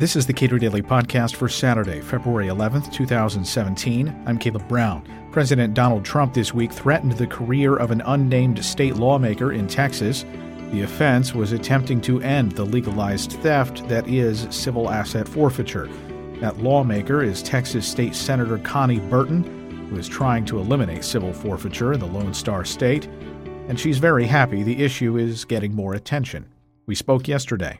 This is the Cato Daily Podcast for Saturday, February 11th, 2017. I'm Caleb Brown. President Donald Trump this week threatened the career of an unnamed state lawmaker in Texas. The offense was attempting to end the legalized theft that is civil asset forfeiture. That lawmaker is Texas State Senator Konni Burton, who is trying to eliminate civil forfeiture in the Lone Star State. And she's very happy the issue is getting more attention. We spoke yesterday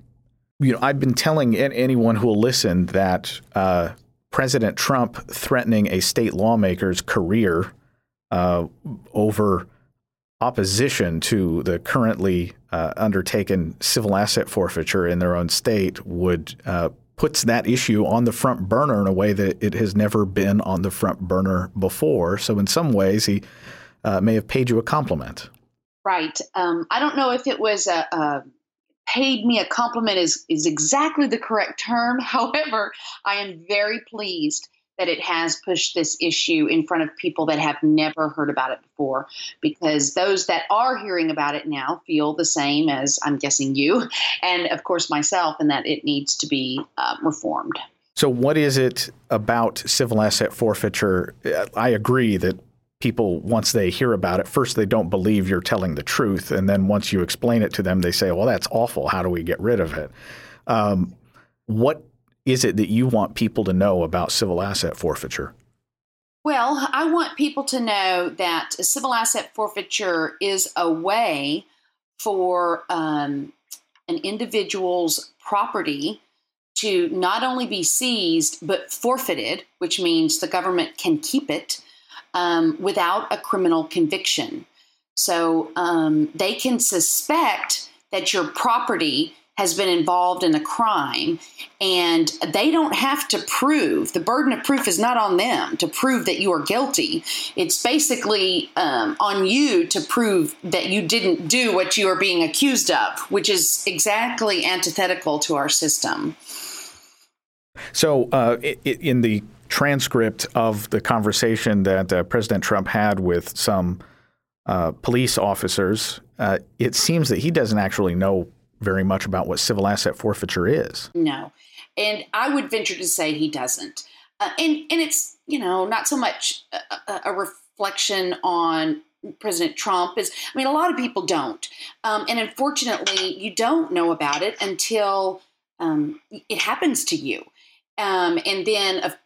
you know, I've been telling anyone who will listen that uh, President Trump threatening a state lawmaker's career uh, over opposition to the currently uh, undertaken civil asset forfeiture in their own state would uh, puts that issue on the front burner in a way that it has never been on the front burner before. So in some ways, he uh, may have paid you a compliment. Right. Um, I don't know if it was a, a paid me a compliment is, is exactly the correct term. However, I am very pleased that it has pushed this issue in front of people that have never heard about it before because those that are hearing about it now feel the same as I'm guessing you and of course myself and that it needs to be uh, reformed. So what is it about civil asset forfeiture? I agree that people once they hear about it first they don't believe you're telling the truth and then once you explain it to them they say well that's awful. How do we get rid of it? Um, what is it that you want people to know about civil asset forfeiture? Well i want people to know that civil asset forfeiture is a way for um, an individual's property to not only be seized but forfeited which means the government can keep it um, without a criminal conviction. So um, they can suspect that your property has been involved in a crime and they don't have to prove the burden of proof is not on them to prove that you are guilty it's basically um, on you to prove that you didn't do what you are being accused of which is exactly antithetical to our system so uh, in the transcript of the conversation that uh, President Trump had with some uh, police officers, uh, it seems that he doesn't actually know very much about what civil asset forfeiture is. No, and I would venture to say he doesn't. Uh, and and it's you know not so much a, a reflection on President Trump is I mean a lot of people don't, um, and unfortunately you don't know about it until um, it happens to you. Um, and then, of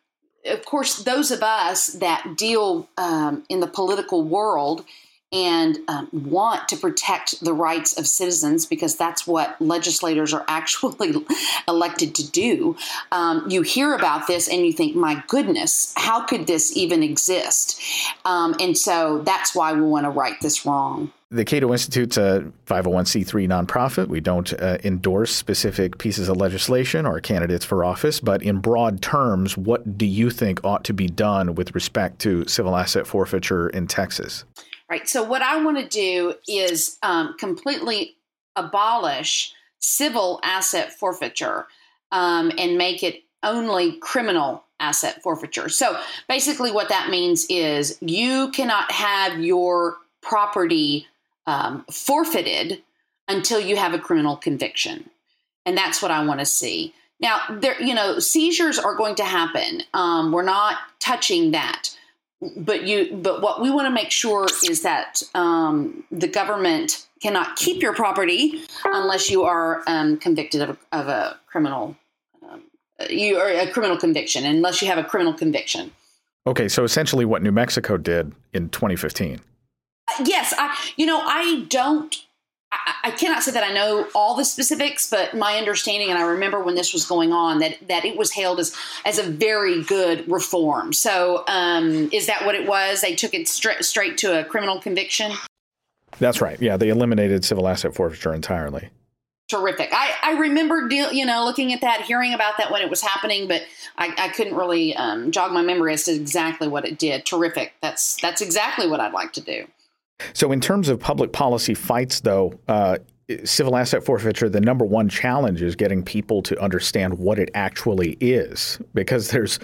of course, those of us that deal um, in the political world and um, want to protect the rights of citizens because that's what legislators are actually elected to do. Um, you hear about this and you think, my goodness, how could this even exist? Um, and so that's why we want to right this wrong. The Cato Institute's a 501c3 nonprofit. We don't uh, endorse specific pieces of legislation or candidates for office, but in broad terms, what do you think ought to be done with respect to civil asset forfeiture in Texas? Right. So, what I want to do is um, completely abolish civil asset forfeiture um, and make it only criminal asset forfeiture. So, basically, what that means is you cannot have your property um, forfeited until you have a criminal conviction. And that's what I want to see. Now, there, you know, seizures are going to happen. Um, we're not touching that, but you, but what we want to make sure is that um, the government cannot keep your property unless you are um, convicted of, of, a criminal, um, you are a criminal conviction, unless you have a criminal conviction. Okay, so essentially, what New Mexico did in 2015 yes, I you know I don't I, cannot say that I know all the specifics, but my understanding, and I remember when this was going on, that that it was hailed as as a very good reform. So, um, is that what it was? They took it straight straight to a criminal conviction. That's right. Yeah, they eliminated civil asset forfeiture entirely terrific. I, I remember, deal, you know, looking at that, hearing about that when it was happening, but I, I couldn't really um, jog my memory as to exactly what it did. Terrific. That's that's exactly what I'd like to do. So, in terms of public policy fights, though, uh, civil asset forfeiture, the number one challenge is getting people to understand what it actually is, because there's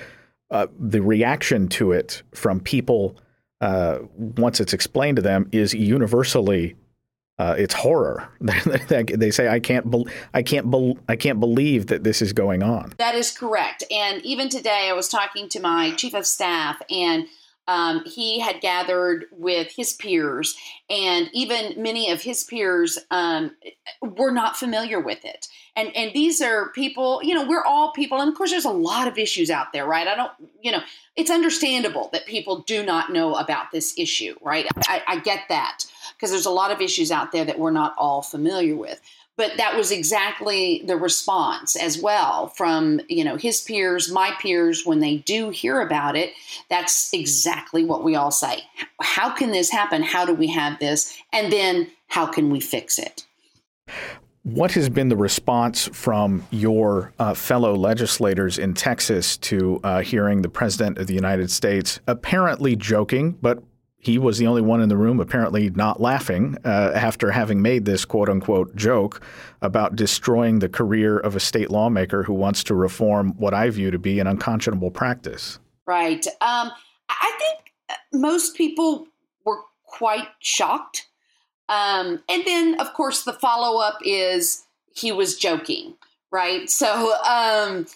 uh, the reaction to it from people uh, once it's explained to them is universally uh, it's horror. they say, "I can't, be- I can't, be- I can't believe that this is going on." That is correct. And even today, I was talking to my chief of staff, and um, he had gathered with his peers, and even many of his peers um, were not familiar with it. And and these are people, you know, we're all people, and of course, there's a lot of issues out there, right? I don't, you know, it's understandable that people do not know about this issue, right? I, I get that because there's a lot of issues out there that we're not all familiar with but that was exactly the response as well from you know his peers my peers when they do hear about it that's exactly what we all say. How can this happen? How do we have this? And then how can we fix it? What has been the response from your uh, fellow legislators in Texas to uh, hearing the President of the United States apparently joking, but he was the only one in the room apparently not laughing uh, after having made this quote unquote joke about destroying the career of a state lawmaker who wants to reform what I view to be an unconscionable practice? Right. Um, I think uh, most people were quite shocked um, and then, of course, the follow up is he was joking, right? So, um,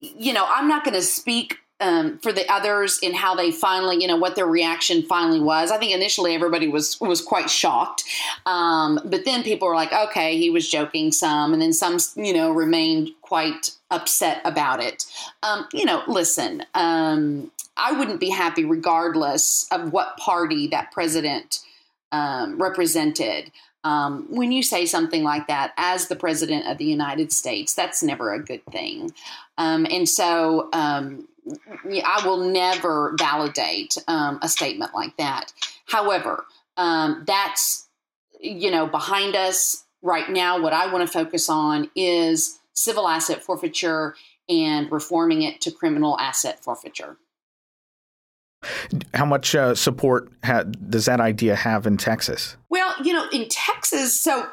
you know, I'm not going to speak um, for the others in how they finally, you know, what their reaction finally was. I think initially everybody was was quite shocked, um, but then people were like, "Okay, he was joking some," and then some, you know, remained quite upset about it. Um, you know, listen, um, I wouldn't be happy regardless of what party that president um, represented. Um, when you say something like that as the president of the United States, that's never a good thing. Um, and so um, I will never validate um, a statement like that. However, um, that's you know behind us right now. What I want to focus on is civil asset forfeiture and reforming it to criminal asset forfeiture. How much uh, support ha- does that idea have in Texas? Well, you know, in Texas, so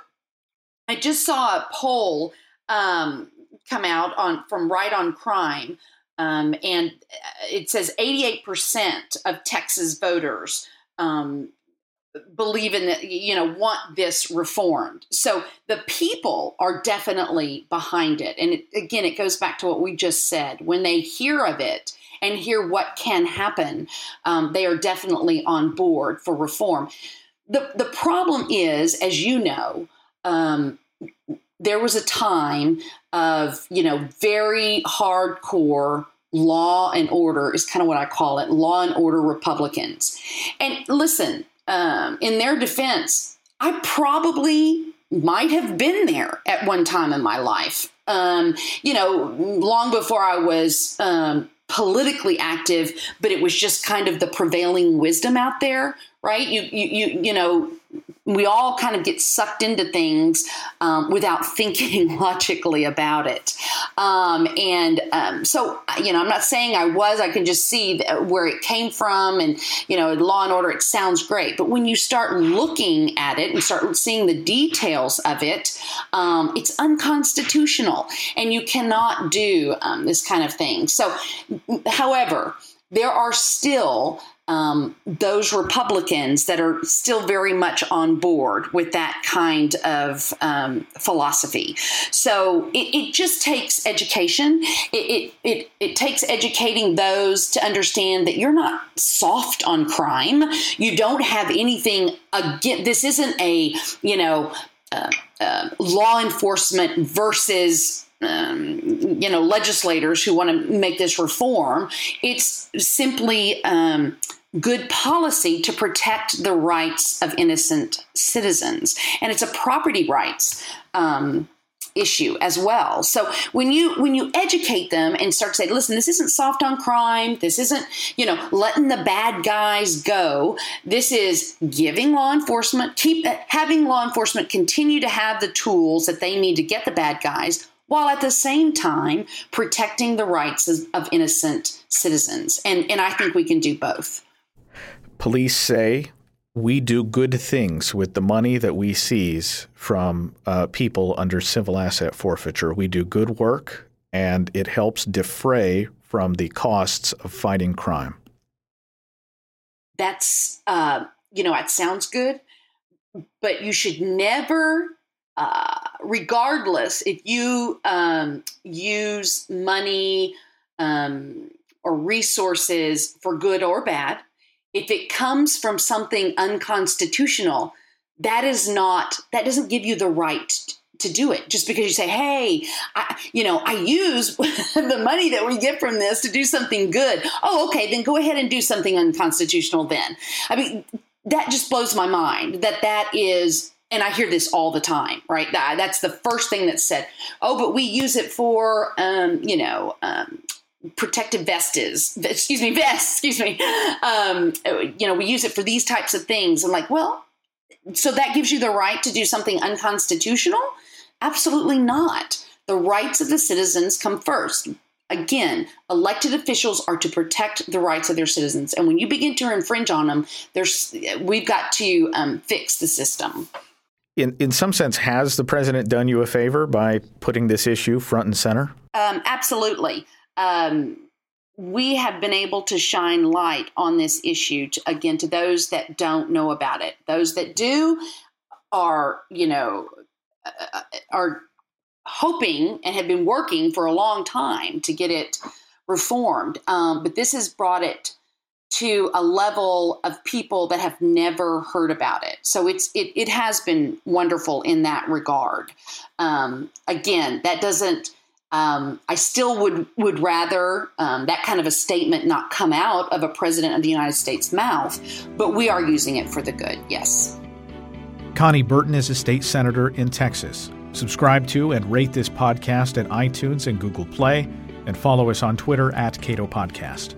I just saw a poll um, come out on from Right on Crime, um, and it says 88% of Texas voters um, believe in that you know want this reformed. So the people are definitely behind it. And it, again it goes back to what we just said. When they hear of it and hear what can happen, um, they are definitely on board for reform. The, the problem is, as you know, um, there was a time of, you know, very hardcore law and order, is kind of what I call it law and order Republicans. And listen, um, in their defense, I probably might have been there at one time in my life. Um, you know, long before I was um, politically active, but it was just kind of the prevailing wisdom out there, right? You you you you know, we all kind of get sucked into things um, without thinking logically about it. Um, and um, so, you know, I'm not saying I was, I can just see where it came from and, you know, law and order, it sounds great. But when you start looking at it and start seeing the details of it, um, it's unconstitutional and you cannot do um, this kind of thing. So, however, there are still um, those Republicans that are still very much on board with that kind of um, philosophy. So it, it, just takes education. It, it, it, it takes educating those to understand that you're not soft on crime. You don't have anything against This isn't a, you know, uh, uh, law enforcement versus um, you know legislators who want to make this reform. It's simply um, good policy to protect the rights of innocent citizens, and it's a property rights. Um, issue as well. So when you when you educate them and start to say, listen, this isn't soft on crime, this isn't, you know, letting the bad guys go. This is giving law enforcement keep having law enforcement continue to have the tools that they need to get the bad guys while at the same time protecting the rights of, innocent citizens. And, and I think we can do both. Police say we do good things with the money that we seize from uh, people under civil asset forfeiture. We do good work, and it helps defray from the costs of fighting crime. That's, uh, you know, it sounds good, but you should never, uh, regardless if you um, use money um, or resources for good or bad, if it comes from something unconstitutional, that is not, that doesn't give you the right to do it. Just because you say hey I, you know i use the money that we get from this to do something good. Oh okay then go ahead and do something unconstitutional then. I mean that just blows my mind that that is and i hear this all the time right? That, that's the first thing that's said oh but we use it for um, you know um, protective vests excuse me vests excuse me. Um, you know we use it for these types of things. And like well so that gives you the right to do something unconstitutional? Absolutely not. The rights of the citizens come first. Again, elected officials are to protect the rights of their citizens, and when you begin to infringe on them, there's we've got to um, fix the system. In in some sense, has the president done you a favor by putting this issue front and center? Um, absolutely. Um, we have been able to shine light on this issue to, again to those that don't know about it. Those that do are, you know, uh, are hoping and have been working for a long time to get it reformed. Um, but this has brought it to a level of people that have never heard about it. So it's it, it has been wonderful in that regard. Um, again, that doesn't. Um, I still would would rather um, that kind of a statement not come out of a president of the United States' mouth, but we are using it for the good. Yes. Konni Burton is a state senator in Texas. Subscribe to and rate this podcast at iTunes and Google Play, and follow us on Twitter at Cato Podcast.